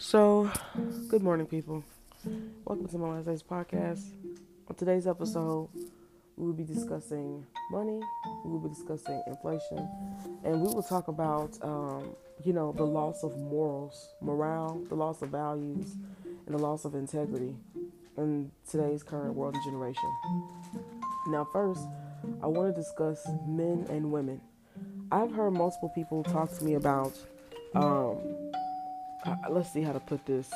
So, good morning, people. Welcome to my Last Days podcast. On today's episode, we will be discussing money, we will be discussing inflation, and we will talk about, um, you know, the loss of morals, morale, the loss of values, and the loss of integrity in today's current world and generation. Now, first, I want to discuss men and women. I've heard multiple people talk to me about um, uh, let's see how to put this.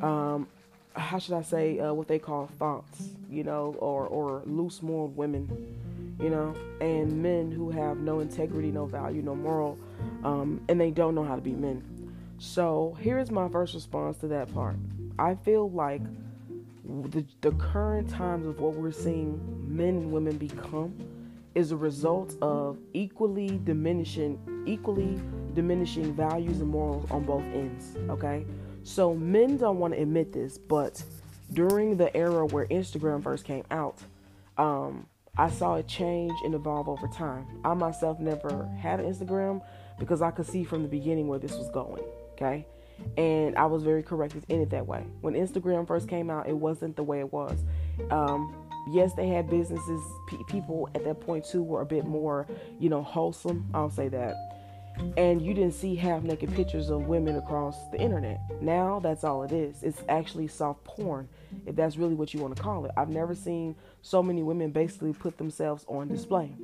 Um, how should I say uh, what they call thoughts, you know, or or loose moral women, you know, and men who have no integrity, no value, no moral, um, and they don't know how to be men. So here's my first response to that part. I feel like the the current times of what we're seeing men and women become is a result of equally diminishing equally diminishing values and morals on both ends. Okay, so men don't want to admit this, but during the era where Instagram first came out, um, I saw it change and evolve over time. I myself never had an Instagram because I could see from the beginning where this was going. Okay. And I was very corrected in it that way. When Instagram first came out, it wasn't the way it was. Um, yes, they had businesses. people at that point too were a bit more, you know, wholesome. I'll say that and you didn't see half naked pictures of women across the internet. Now that's all it is. It's actually soft porn, if that's really what you want to call it. I've never seen so many women basically put themselves on display.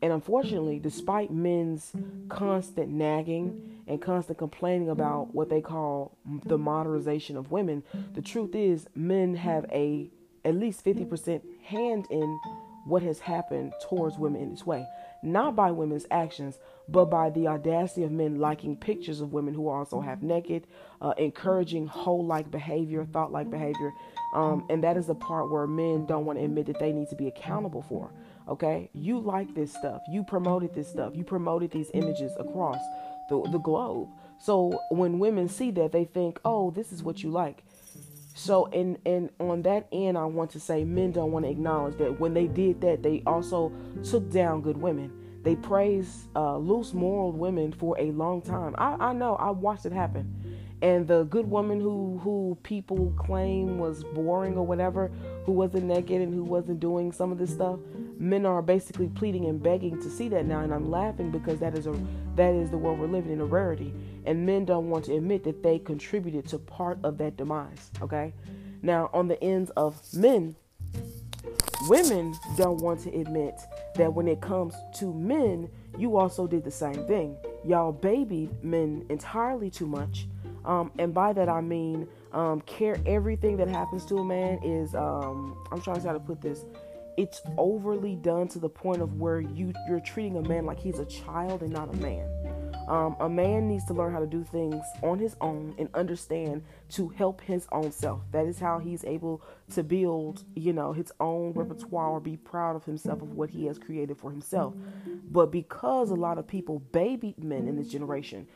And unfortunately, despite men's constant nagging and constant complaining about what they call the modernization of women, the truth is men have a at least 50% hand in what has happened towards women in this way. Not by women's actions, but by the audacity of men liking pictures of women who are also half naked, uh, encouraging whole like behavior, thought like behavior. Um, and that is the part where men don't want to admit that they need to be accountable for. Okay? You like this stuff. You promoted this stuff. You promoted these images across the, the globe. So when women see that, they think, oh, this is what you like. So, and and on that end, I want to say men don't want to acknowledge that when they did that, they also took down good women. They praised uh, loose moral women for a long time. I, I know I watched it happen, and the good woman who who people claim was boring or whatever, who wasn't naked and who wasn't doing some of this stuff, men are basically pleading and begging to see that now, and I'm laughing because that is a that is the world we're living in a rarity, and men don't want to admit that they contributed to part of that demise. Okay, now on the ends of men Women don't want to admit that when it comes to men, you also did the same thing. Y'all babied men entirely too much. Um, and by that I mean um, care everything that happens to a man is um, I'm trying to how to put this. It's overly done to the point of where you you're treating a man like he's a child and not a man. Um, a man needs to learn how to do things on his own and understand to help his own self. That is how he's able to build, you know, his own repertoire or be proud of himself of what he has created for himself. But because a lot of people baby men in this generation,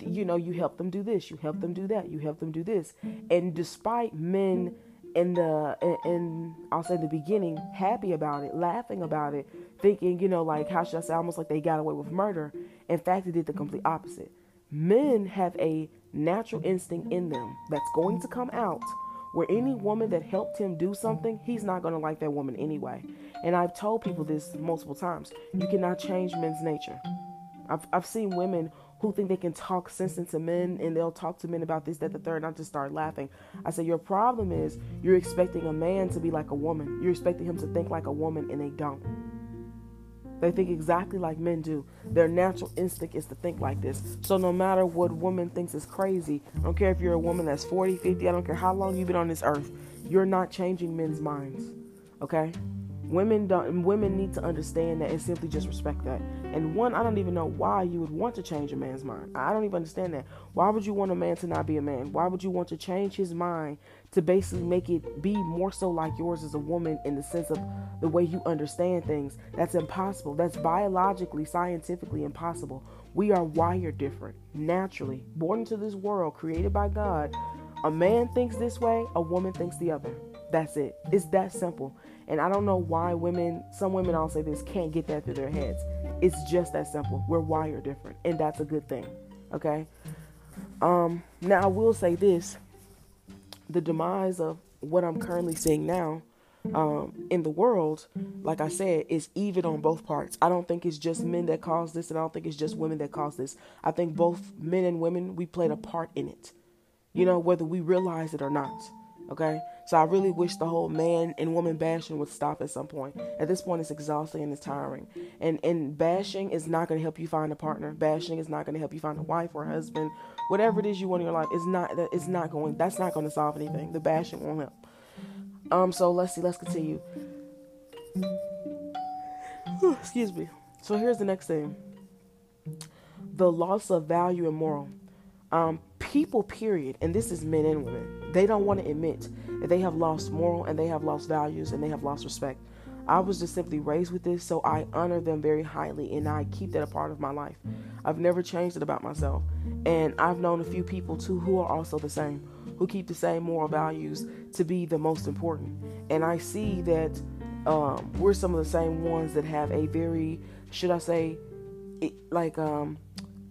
you know, you help them do this, you help them do that, you help them do this. And despite men in the in I'll say the beginning happy about it, laughing about it, thinking, you know, like how should I say, almost like they got away with murder. In fact, they did the complete opposite. Men have a natural instinct in them that's going to come out where any woman that helped him do something, he's not going to like that woman anyway. And I've told people this multiple times. You cannot change men's nature. I've, I've seen women who think they can talk sense into men and they'll talk to men about this, that, the third, and I just start laughing. I say, Your problem is you're expecting a man to be like a woman. You're expecting him to think like a woman, and they don't. They think exactly like men do. Their natural instinct is to think like this. So no matter what woman thinks is crazy, I don't care if you're a woman that's 40, 50, I don't care how long you've been on this earth, you're not changing men's minds. Okay? Women don't women need to understand that and simply just respect that. And one, I don't even know why you would want to change a man's mind. I don't even understand that. Why would you want a man to not be a man? Why would you want to change his mind to basically make it be more so like yours as a woman in the sense of the way you understand things? That's impossible. That's biologically, scientifically impossible. We are wired different, naturally, born into this world, created by God. A man thinks this way, a woman thinks the other. That's it. It's that simple. And I don't know why women, some women, I'll say this, can't get that through their heads. It's just that simple. We're wired different, and that's a good thing. Okay? Um, now I will say this: the demise of what I'm currently seeing now um, in the world, like I said, is even on both parts. I don't think it's just men that cause this, and I don't think it's just women that cause this. I think both men and women we played a part in it. You know, whether we realize it or not. Okay, so I really wish the whole man and woman bashing would stop at some point. At this point, it's exhausting and it's tiring. And and bashing is not going to help you find a partner. Bashing is not going to help you find a wife or a husband. Whatever it is you want in your life, it's not. It's not going. That's not going to solve anything. The bashing won't help. Um, so let's see, let's continue. Excuse me. So here's the next thing. The loss of value and moral. Um, people, period, and this is men and women, they don't want to admit that they have lost moral and they have lost values and they have lost respect. I was just simply raised with this, so I honor them very highly and I keep that a part of my life. I've never changed it about myself. And I've known a few people too who are also the same who keep the same moral values to be the most important. And I see that um, we're some of the same ones that have a very, should I say, it, like um,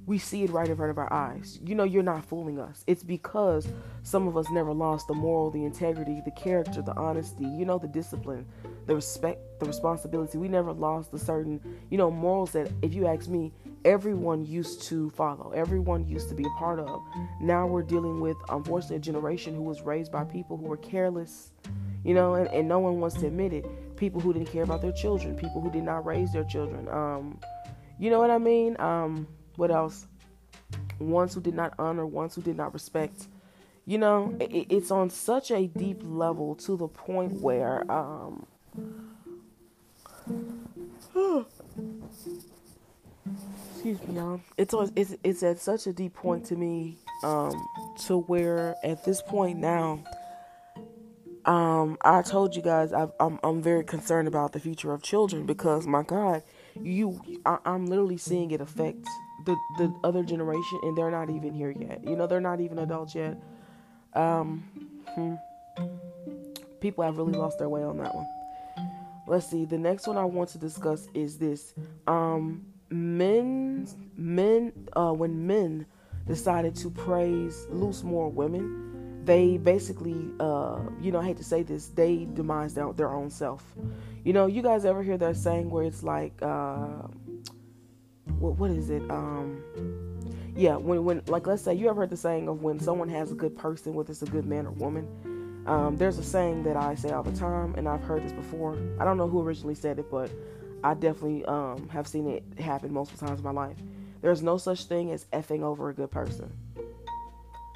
we see it right in front of our eyes. You know, you're not fooling us. It's because some of us never lost the moral, the integrity, the character, the honesty, you know, the discipline, the respect, the responsibility. We never lost the certain, you know, morals that, if you ask me, everyone used to follow, everyone used to be a part of. Now we're dealing with, unfortunately, a generation who was raised by people who were careless, you know, and, and no one wants to admit it. People who didn't care about their children, people who did not raise their children. Um, you know what I mean? Um, what else? Ones who did not honor, ones who did not respect. You know, it, it's on such a deep level to the point where, um, excuse me, y'all. It's on, it's it's at such a deep point to me, um, to where at this point now, um, I told you guys i am I'm, I'm very concerned about the future of children because my God, you I, I'm literally seeing it affect the the other generation, and they're not even here yet. You know, they're not even adults yet. Um, hmm. people have really lost their way on that one. Let's see. The next one I want to discuss is this. Um, men, men, uh, when men decided to praise loose more women, they basically, uh, you know, I hate to say this, they demise their, their own self. You know, you guys ever hear that saying where it's like, uh, what what is it? Um, yeah, when when like let's say you ever heard the saying of when someone has a good person, whether it's a good man or woman. Um, there's a saying that I say all the time, and I've heard this before. I don't know who originally said it, but I definitely um, have seen it happen multiple times in my life. There's no such thing as effing over a good person.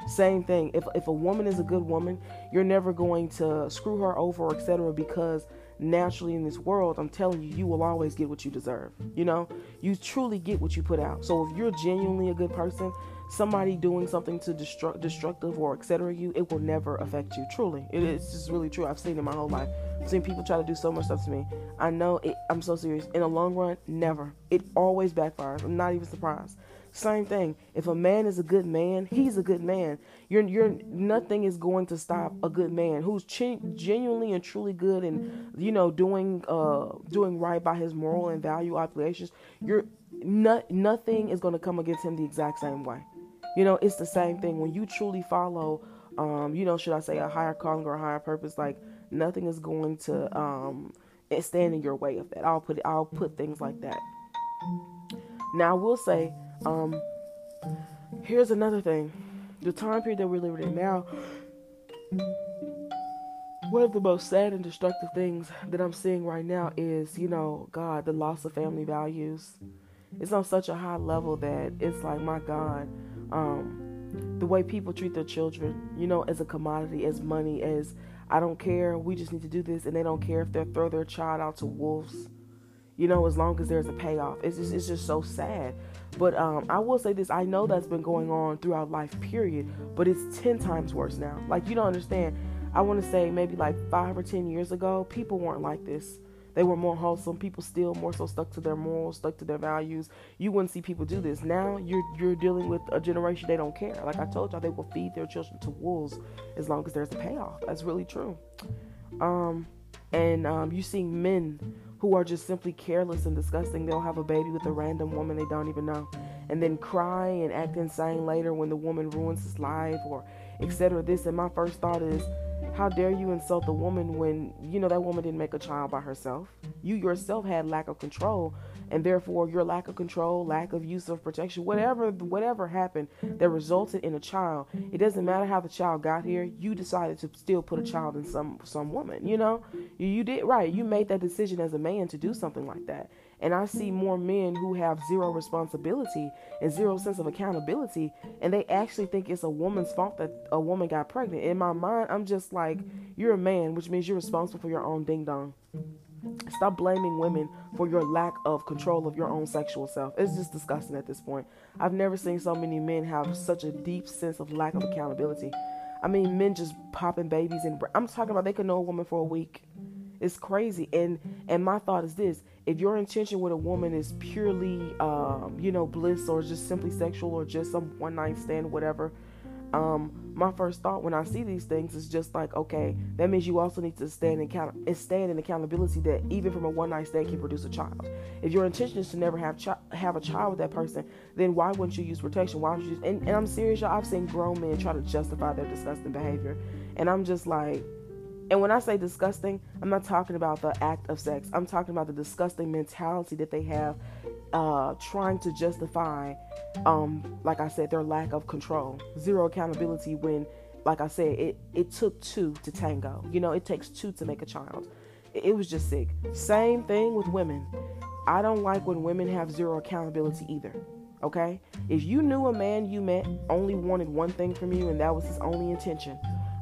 Same thing. If if a woman is a good woman, you're never going to screw her over, etc. Because naturally in this world, I'm telling you, you will always get what you deserve. You know, you truly get what you put out. So if you're genuinely a good person, somebody doing something to destruct, destructive or etc. you, it will never affect you. Truly, it is just really true. I've seen it my whole life. I've seen people try to do so much stuff to me. I know it. I'm so serious. In the long run, never. It always backfires. I'm not even surprised. Same thing. If a man is a good man, he's a good man. You're, you're, nothing is going to stop a good man who's genuinely and truly good and you know doing, uh, doing right by his moral and value obligations. You're not, nothing is going to come against him the exact same way. You know, it's the same thing when you truly follow, um, you know, should I say a higher calling or a higher purpose? Like nothing is going to um, stand in your way of that. I'll put I'll put things like that. Now I will say um, here's another thing: the time period that we're living in now. One of the most sad and destructive things that I'm seeing right now is, you know, God, the loss of family values. It's on such a high level that it's like, my God, um, the way people treat their children, you know, as a commodity, as money, as I don't care, we just need to do this, and they don't care if they throw their child out to wolves, you know, as long as there's a payoff. It's just, it's just so sad. But um, I will say this: I know that's been going on throughout life, period. But it's ten times worse now. Like you don't understand. I want to say maybe like five or ten years ago, people weren't like this. They were more wholesome. People still more so stuck to their morals, stuck to their values. You wouldn't see people do this. Now you're you're dealing with a generation they don't care. Like I told y'all, they will feed their children to wolves as long as there's a payoff. That's really true. Um, and um, you see men who are just simply careless and disgusting. They'll have a baby with a random woman they don't even know. and then cry and act insane later when the woman ruins his life or etc. This and my first thought is, how dare you insult the woman when you know that woman didn't make a child by herself? You yourself had lack of control and therefore your lack of control, lack of use of protection, whatever whatever happened that resulted in a child, it doesn't matter how the child got here. You decided to still put a child in some some woman. You know, you, you did right. You made that decision as a man to do something like that. And I see more men who have zero responsibility and zero sense of accountability, and they actually think it's a woman's fault that a woman got pregnant. In my mind, I'm just like, you're a man, which means you're responsible for your own ding dong. Stop blaming women for your lack of control of your own sexual self. It's just disgusting at this point. I've never seen so many men have such a deep sense of lack of accountability. I mean, men just popping babies and I'm talking about they could know a woman for a week. It's crazy. And and my thought is this: if your intention with a woman is purely, um, you know, bliss or just simply sexual or just some one night stand, whatever, um, my first thought when I see these things is just like, okay, that means you also need to stand in stand in accountability that even from a one night stand can produce a child. If your intention is to never have chi- have a child with that person, then why wouldn't you use protection? Why would you? Use, and, and I'm serious, y'all. I've seen grown men try to justify their disgusting behavior, and I'm just like, and when I say disgusting, I'm not talking about the act of sex. I'm talking about the disgusting mentality that they have, uh, trying to justify, um, like I said, their lack of control, zero accountability. When, like I said, it it took two to tango. You know, it takes two to make a child. It, it was just sick. Same thing with women. I don't like when women have zero accountability either. Okay? If you knew a man you met only wanted one thing from you and that was his only intention,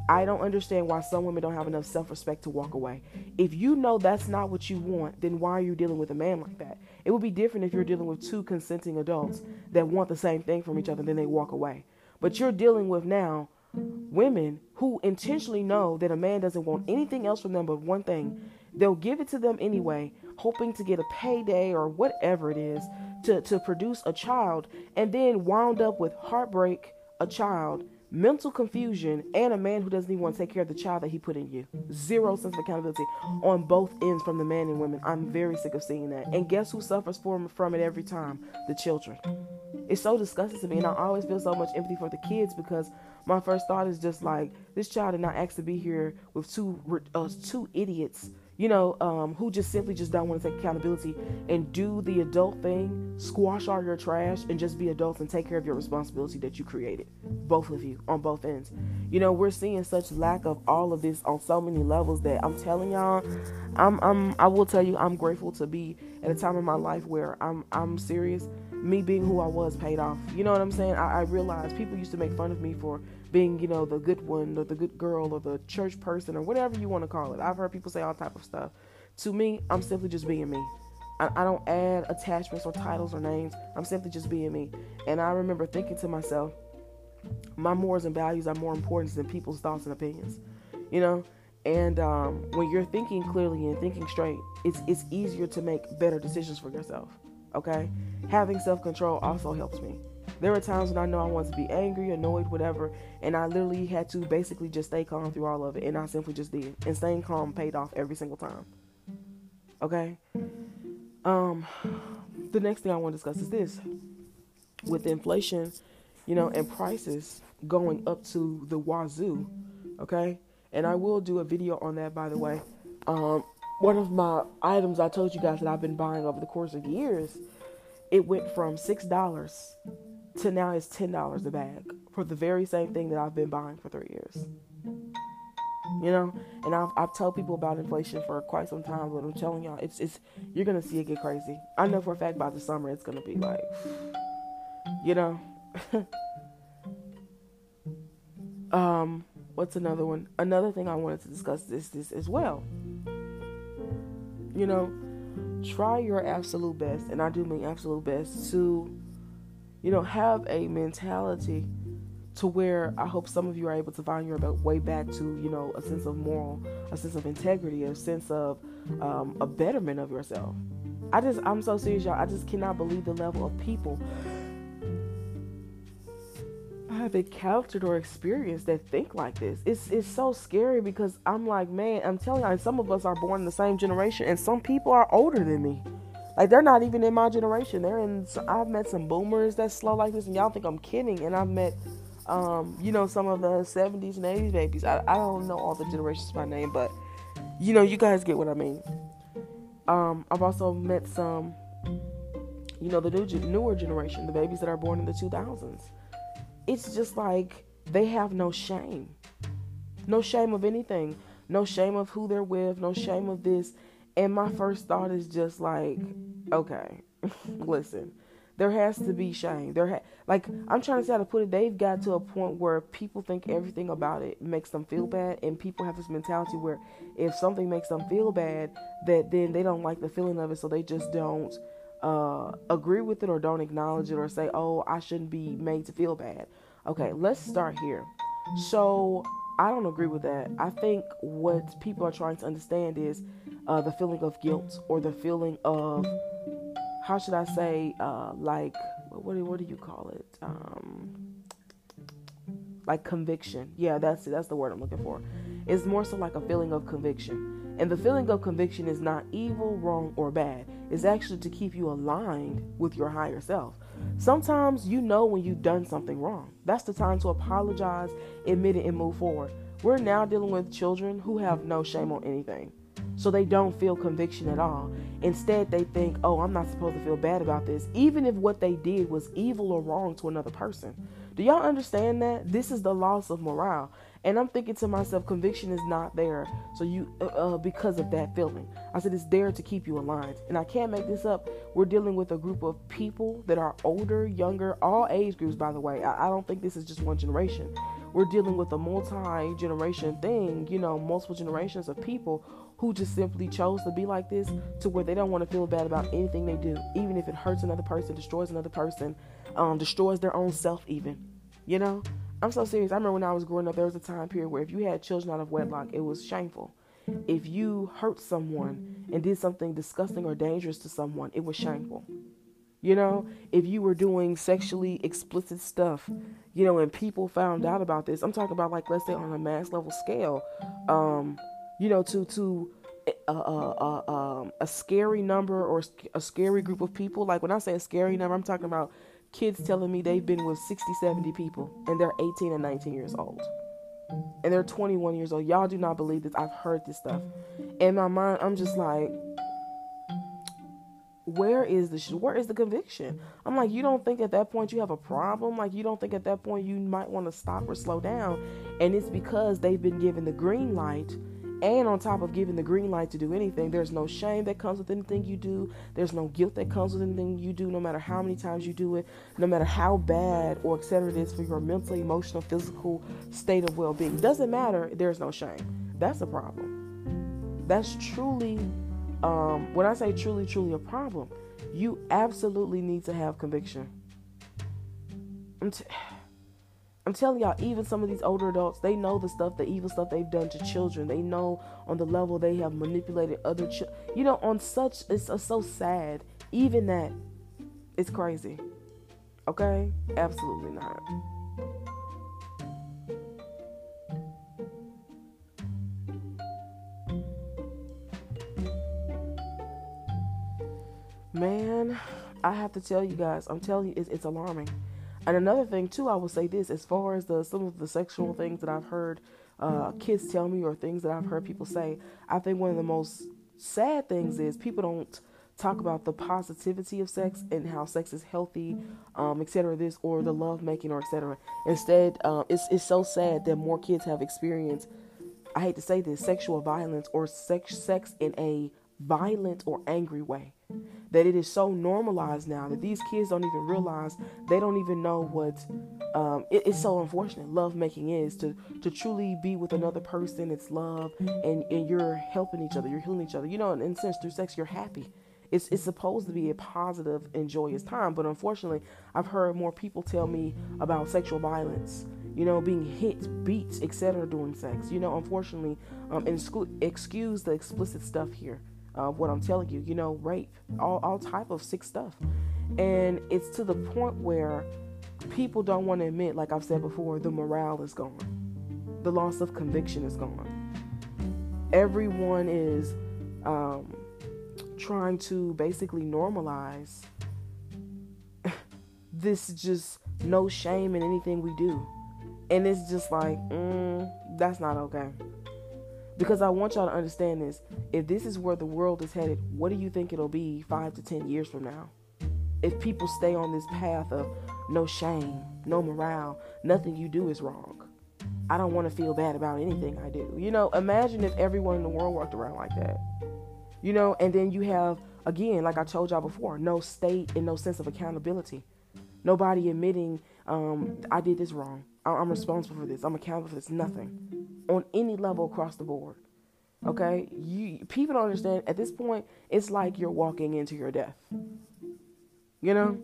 I don't understand why some women don't have enough self respect to walk away. If you know that's not what you want, then why are you dealing with a man like that? It would be different if you're dealing with two consenting adults that want the same thing from each other, then they walk away. But you're dealing with now women who intentionally know that a man doesn't want anything else from them but one thing. They'll give it to them anyway, hoping to get a payday or whatever it is to, to produce a child, and then wound up with heartbreak, a child mental confusion, and a man who doesn't even want to take care of the child that he put in you. Zero sense of accountability on both ends from the man and women. I'm very sick of seeing that. And guess who suffers from, from it every time? The children. It's so disgusting to me, and I always feel so much empathy for the kids because my first thought is just like this child did not ask to be here with two uh, two idiots you know, um, who just simply just don't want to take accountability and do the adult thing, squash all your trash, and just be adults and take care of your responsibility that you created, both of you on both ends. You know, we're seeing such lack of all of this on so many levels that I'm telling y'all, I'm, I'm, I will tell you, I'm grateful to be at a time in my life where I'm, I'm serious. Me being who I was paid off. You know what I'm saying? I, I realized people used to make fun of me for being, you know, the good one or the good girl or the church person or whatever you want to call it. I've heard people say all type of stuff. To me, I'm simply just being me. I, I don't add attachments or titles or names. I'm simply just being me. And I remember thinking to myself, my morals and values are more important than people's thoughts and opinions. You know, and um, when you're thinking clearly and thinking straight, it's it's easier to make better decisions for yourself. Okay, having self control also helps me. There were times when I know I wanted to be angry, annoyed, whatever, and I literally had to basically just stay calm through all of it, and I simply just did. And staying calm paid off every single time. Okay. Um, the next thing I want to discuss is this: with inflation, you know, and prices going up to the wazoo. Okay, and I will do a video on that, by the way. Um, one of my items I told you guys that I've been buying over the course of years, it went from six dollars to now it's ten dollars a bag for the very same thing that I've been buying for three years. You know, and I've I've told people about inflation for quite some time, but I'm telling y'all, it's it's you're gonna see it get crazy. I know for a fact by the summer it's gonna be like, you know. um, what's another one? Another thing I wanted to discuss this this as well. You know, try your absolute best, and I do mean absolute best to you know, have a mentality to where I hope some of you are able to find your way back to, you know, a sense of moral, a sense of integrity, a sense of um, a betterment of yourself. I just, I'm so serious, y'all. I just cannot believe the level of people I have encountered or experienced that think like this. It's it's so scary because I'm like, man, I'm telling you, some of us are born in the same generation, and some people are older than me. Like they're not even in my generation. They're in. I've met some boomers that's slow like this, and y'all think I'm kidding. And I've met, um, you know, some of the '70s and '80s babies. I, I don't know all the generations by name, but you know, you guys get what I mean. Um, I've also met some, you know, the new newer generation, the babies that are born in the 2000s. It's just like they have no shame, no shame of anything, no shame of who they're with, no shame of this and my first thought is just like, okay, listen, there has to be shame. There, ha- like I'm trying to say how to put it. They've got to a point where people think everything about it makes them feel bad, and people have this mentality where if something makes them feel bad, that then they don't like the feeling of it, so they just don't uh, agree with it or don't acknowledge it or say, oh, I shouldn't be made to feel bad. Okay, let's start here. So I don't agree with that. I think what people are trying to understand is uh, the feeling of guilt or the feeling of how should I say uh, like what do, what do you call it? Um, like conviction. Yeah that's that's the word I'm looking for. It's more so like a feeling of conviction. And the feeling of conviction is not evil wrong or bad. It's actually to keep you aligned with your higher self sometimes you know when you've done something wrong that's the time to apologize admit it and move forward we're now dealing with children who have no shame on anything so they don't feel conviction at all. Instead, they think, oh, I'm not supposed to feel bad about this, even if what they did was evil or wrong to another person. Do y'all understand that? This is the loss of morale. And I'm thinking to myself, conviction is not there. So you, uh, uh, because of that feeling, I said it's there to keep you aligned. And I can't make this up. We're dealing with a group of people that are older, younger, all age groups, by the way. I, I don't think this is just one generation. We're dealing with a multi generation thing, you know, multiple generations of people who just simply chose to be like this to where they don't want to feel bad about anything they do, even if it hurts another person, destroys another person, um, destroys their own self, even. You know? I'm so serious. I remember when I was growing up, there was a time period where if you had children out of wedlock, it was shameful. If you hurt someone and did something disgusting or dangerous to someone, it was shameful. You know, if you were doing sexually explicit stuff, you know, and people found out about this, I'm talking about like let's say on a mass level scale, um, you know, to to a, a, a, um, a scary number or a scary group of people. Like when I say a scary number, I'm talking about kids telling me they've been with 60, 70 people and they're 18 and 19 years old. And they're 21 years old. Y'all do not believe this. I've heard this stuff. In my mind, I'm just like, where is the where is the conviction? I'm like, you don't think at that point you have a problem? Like, you don't think at that point you might want to stop or slow down? And it's because they've been given the green light and on top of giving the green light to do anything, there's no shame that comes with anything you do. There's no guilt that comes with anything you do, no matter how many times you do it, no matter how bad or etc. it is for your mental, emotional, physical state of well being. Doesn't matter, there's no shame. That's a problem. That's truly, um, when I say truly, truly a problem, you absolutely need to have conviction. I'm telling y'all, even some of these older adults, they know the stuff, the evil stuff they've done to children. They know on the level they have manipulated other children. You know, on such, it's so sad. Even that, it's crazy. Okay? Absolutely not. Man, I have to tell you guys, I'm telling you, it's, it's alarming. And another thing too, I will say this: as far as the some of the sexual things that I've heard uh, kids tell me, or things that I've heard people say, I think one of the most sad things is people don't talk about the positivity of sex and how sex is healthy, um, etc. This or the love making or etc. Instead, uh, it's it's so sad that more kids have experienced. I hate to say this, sexual violence or sex sex in a violent or angry way. That it is so normalized now that these kids don't even realize they don't even know what um, it, it's so unfortunate. Love making is to to truly be with another person. It's love and and you're helping each other. You're healing each other. You know in, in a sense through sex you're happy. It's, it's supposed to be a positive and joyous time but unfortunately i've heard more people tell me about sexual violence you know being hit beat etc during sex. You know unfortunately um, and excuse the explicit stuff here what I'm telling you, you know, rape, all, all type of sick stuff. And it's to the point where people don't want to admit, like I've said before, the morale is gone. The loss of conviction is gone. Everyone is um, trying to basically normalize this just no shame in anything we do. And it's just like, mm, that's not okay. Because I want y'all to understand this. If this is where the world is headed, what do you think it'll be five to ten years from now? If people stay on this path of no shame, no morale, nothing you do is wrong. I don't want to feel bad about anything I do. You know, imagine if everyone in the world walked around like that. You know, and then you have, again, like I told y'all before, no state and no sense of accountability. Nobody admitting, um, I did this wrong. I'm responsible for this. I'm accountable for this. Nothing on any level across the board. Okay, you people don't understand. At this point, it's like you're walking into your death. You know,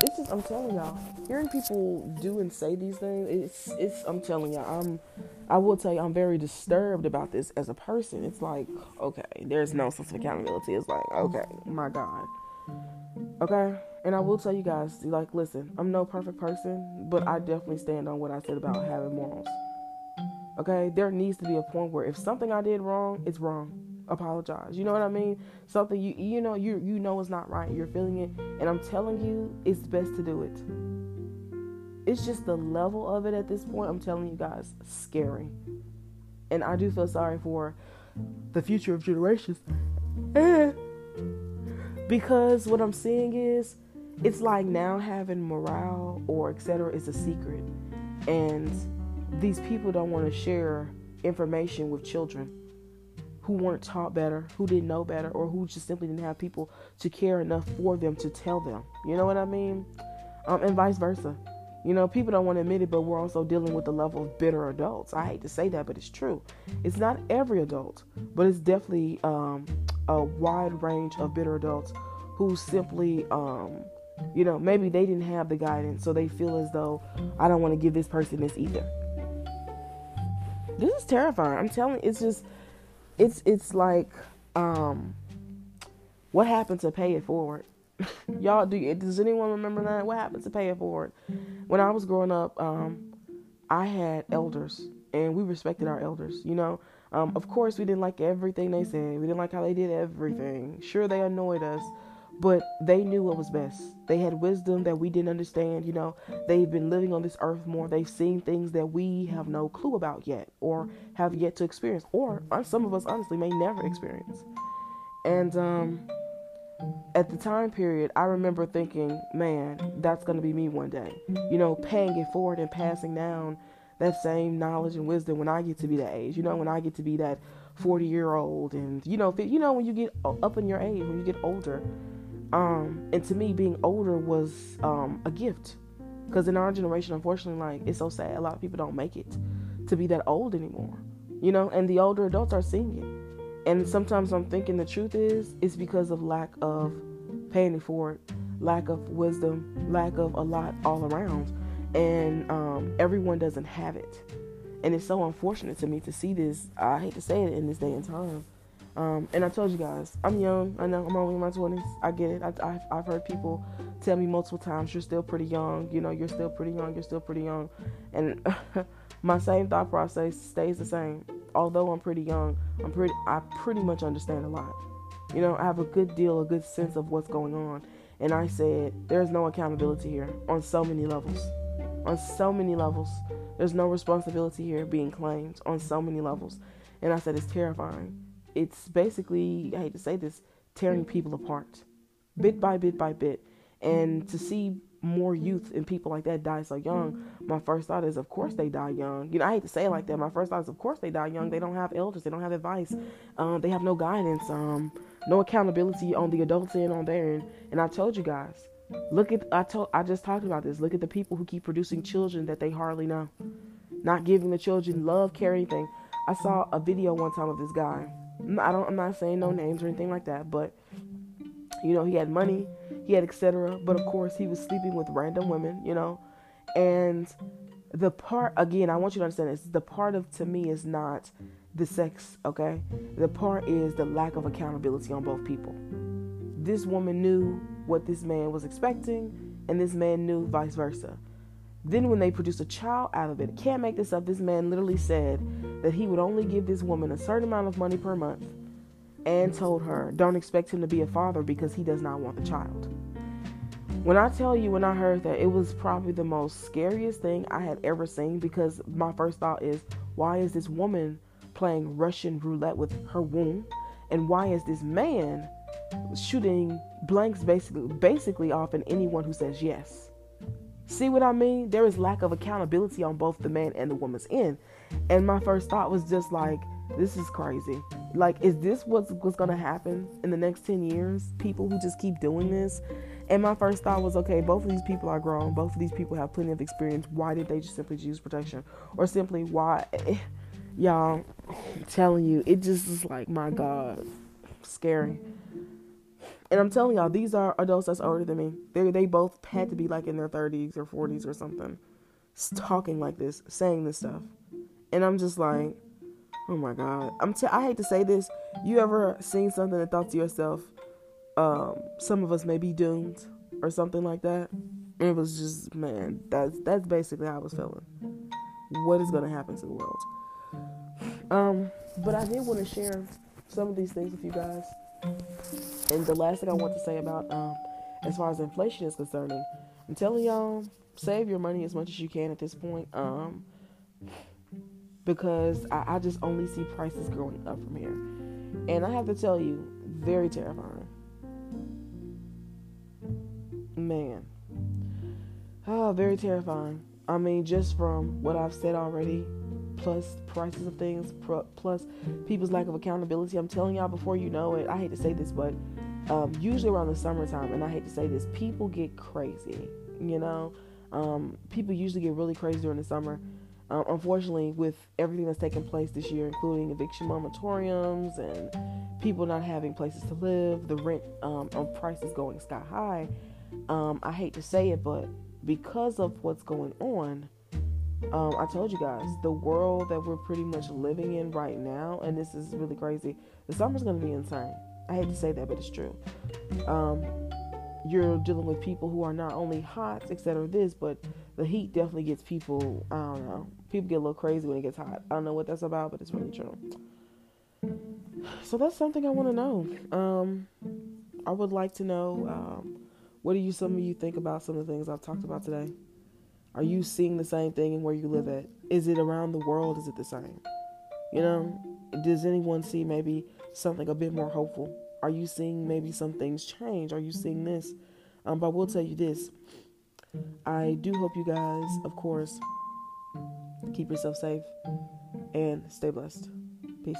it's just I'm telling y'all, hearing people do and say these things, it's it's I'm telling y'all, I'm I will tell you I'm very disturbed about this as a person. It's like, okay, there's no sense of accountability. It's like, okay, my God. Okay? And I will mm-hmm. tell you guys, like, listen, I'm no perfect person, but I definitely stand on what I said about having morals. Okay? There needs to be a point where if something I did wrong, it's wrong apologize. You know what I mean? Something you you know you you know it's not right. You're feeling it, and I'm telling you, it's best to do it. It's just the level of it at this point. I'm telling you guys, scary. And I do feel sorry for the future of generations. because what I'm seeing is it's like now having morale or etc is a secret and these people don't want to share information with children who weren't taught better, who didn't know better, or who just simply didn't have people to care enough for them to tell them. You know what I mean? Um, and vice versa. You know, people don't want to admit it, but we're also dealing with the level of bitter adults. I hate to say that, but it's true. It's not every adult, but it's definitely um, a wide range of bitter adults who simply, um, you know, maybe they didn't have the guidance, so they feel as though I don't want to give this person this either. This is terrifying. I'm telling it's just it's it's like um what happened to pay it forward? Y'all do does anyone remember that? What happened to pay it forward? When i was growing up um i had elders and we respected our elders you know? Um, of course we didn't like everything they said. We didn't like how they did everything. Sure they annoyed us but they knew what was best. They had wisdom that we didn't understand. You know, they've been living on this earth more. They've seen things that we have no clue about yet, or have yet to experience, or uh, some of us honestly may never experience. And um, at the time period, I remember thinking, man, that's going to be me one day. You know, paying it forward and passing down that same knowledge and wisdom when I get to be that age. You know, when I get to be that 40 year old, and you know, you know, when you get up in your age, when you get older um, and to me, being older was um, a gift. Because in our generation, unfortunately, like it's so sad. A lot of people don't make it to be that old anymore. You know, and the older adults are seeing it. And sometimes I'm thinking the truth is it's because of lack of paying for it forward, lack of wisdom, lack of a lot all around. And um, everyone doesn't have it. And it's so unfortunate to me to see this. I hate to say it in this day and time. Um, and I told you guys, I'm young. I know I'm only in my 20s. I get it. I, have heard people tell me multiple times, you're still pretty young. You know, you're still pretty young. You're still pretty young. And my same thought process stays the same. Although I'm pretty young, I'm pretty. I pretty much understand a lot. You know, I have a good deal, a good sense of what's going on. And I said, there's no accountability here on so many levels. On so many levels. There's no responsibility here being claimed on so many levels. And I said, it's terrifying it's basically, I hate to say this, tearing people apart, bit by bit by bit. And to see more youth and people like that die so young, my first thought is, of course they die young. You know, I hate to say it like that. My first thought is, of course they die young. They don't have elders. They don't have advice. Um, they have no guidance. Um, no accountability on the adults end on their end. And I told you guys, look at I told I just talked about this. Look at the people who keep producing children that they hardly know, not giving the children love, care, anything. I saw a video one time of this guy I don't. I'm not saying no names or anything like that, but you know, he had money, he had etc. But of course, he was sleeping with random women, you know, and the part again, I want you to understand this. The part of to me is not the sex, okay? The part is the lack of accountability on both people. This woman knew what this man was expecting, and this man knew vice versa. Then, when they produced a child out of it, can't make this up. This man literally said that he would only give this woman a certain amount of money per month, and told her, Don't expect him to be a father because he does not want the child. When I tell you, when I heard that, it was probably the most scariest thing I had ever seen because my first thought is, Why is this woman playing Russian roulette with her womb? And why is this man shooting blanks basically basically off in anyone who says yes? See what I mean? There is lack of accountability on both the man and the woman's end. And my first thought was just like, this is crazy. Like, is this what's what's gonna happen in the next 10 years? People who just keep doing this. And my first thought was, okay, both of these people are grown, both of these people have plenty of experience. Why did they just simply use protection? Or simply why y'all I'm telling you, it just is like my God, scary. And I'm telling y'all, these are adults that's older than me. They they both had to be like in their 30s or 40s or something, talking like this, saying this stuff, and I'm just like, oh my God. I'm t- I hate to say this. You ever seen something and thought to yourself, um, some of us may be doomed or something like that? And it was just man, that's that's basically how I was feeling. What is gonna happen to the world? Um, but I did want to share some of these things with you guys. And the last thing I want to say about, um, as far as inflation is concerning, I'm telling y'all, save your money as much as you can at this point. Um, because I, I just only see prices going up from here. And I have to tell you, very terrifying. Man. Oh, very terrifying. I mean, just from what I've said already, plus prices of things, plus people's lack of accountability. I'm telling y'all before you know it, I hate to say this, but um, usually around the summertime, and I hate to say this, people get crazy. You know, um, people usually get really crazy during the summer. Um, unfortunately, with everything that's taken place this year, including eviction moratoriums and people not having places to live, the rent um, on prices going sky high, um, I hate to say it, but because of what's going on, um, I told you guys the world that we're pretty much living in right now, and this is really crazy. The summer's going to be insane. I hate to say that, but it's true. Um, you're dealing with people who are not only hot, etc. This, but the heat definitely gets people. I don't know. People get a little crazy when it gets hot. I don't know what that's about, but it's really true. So that's something I want to know. Um, I would like to know um, what do you some of you think about some of the things I've talked about today. Are you seeing the same thing in where you live at? Is it around the world? Is it the same? You know, does anyone see maybe something a bit more hopeful? Are you seeing maybe some things change? Are you seeing this? Um, but I will tell you this. I do hope you guys, of course, keep yourself safe and stay blessed. Peace.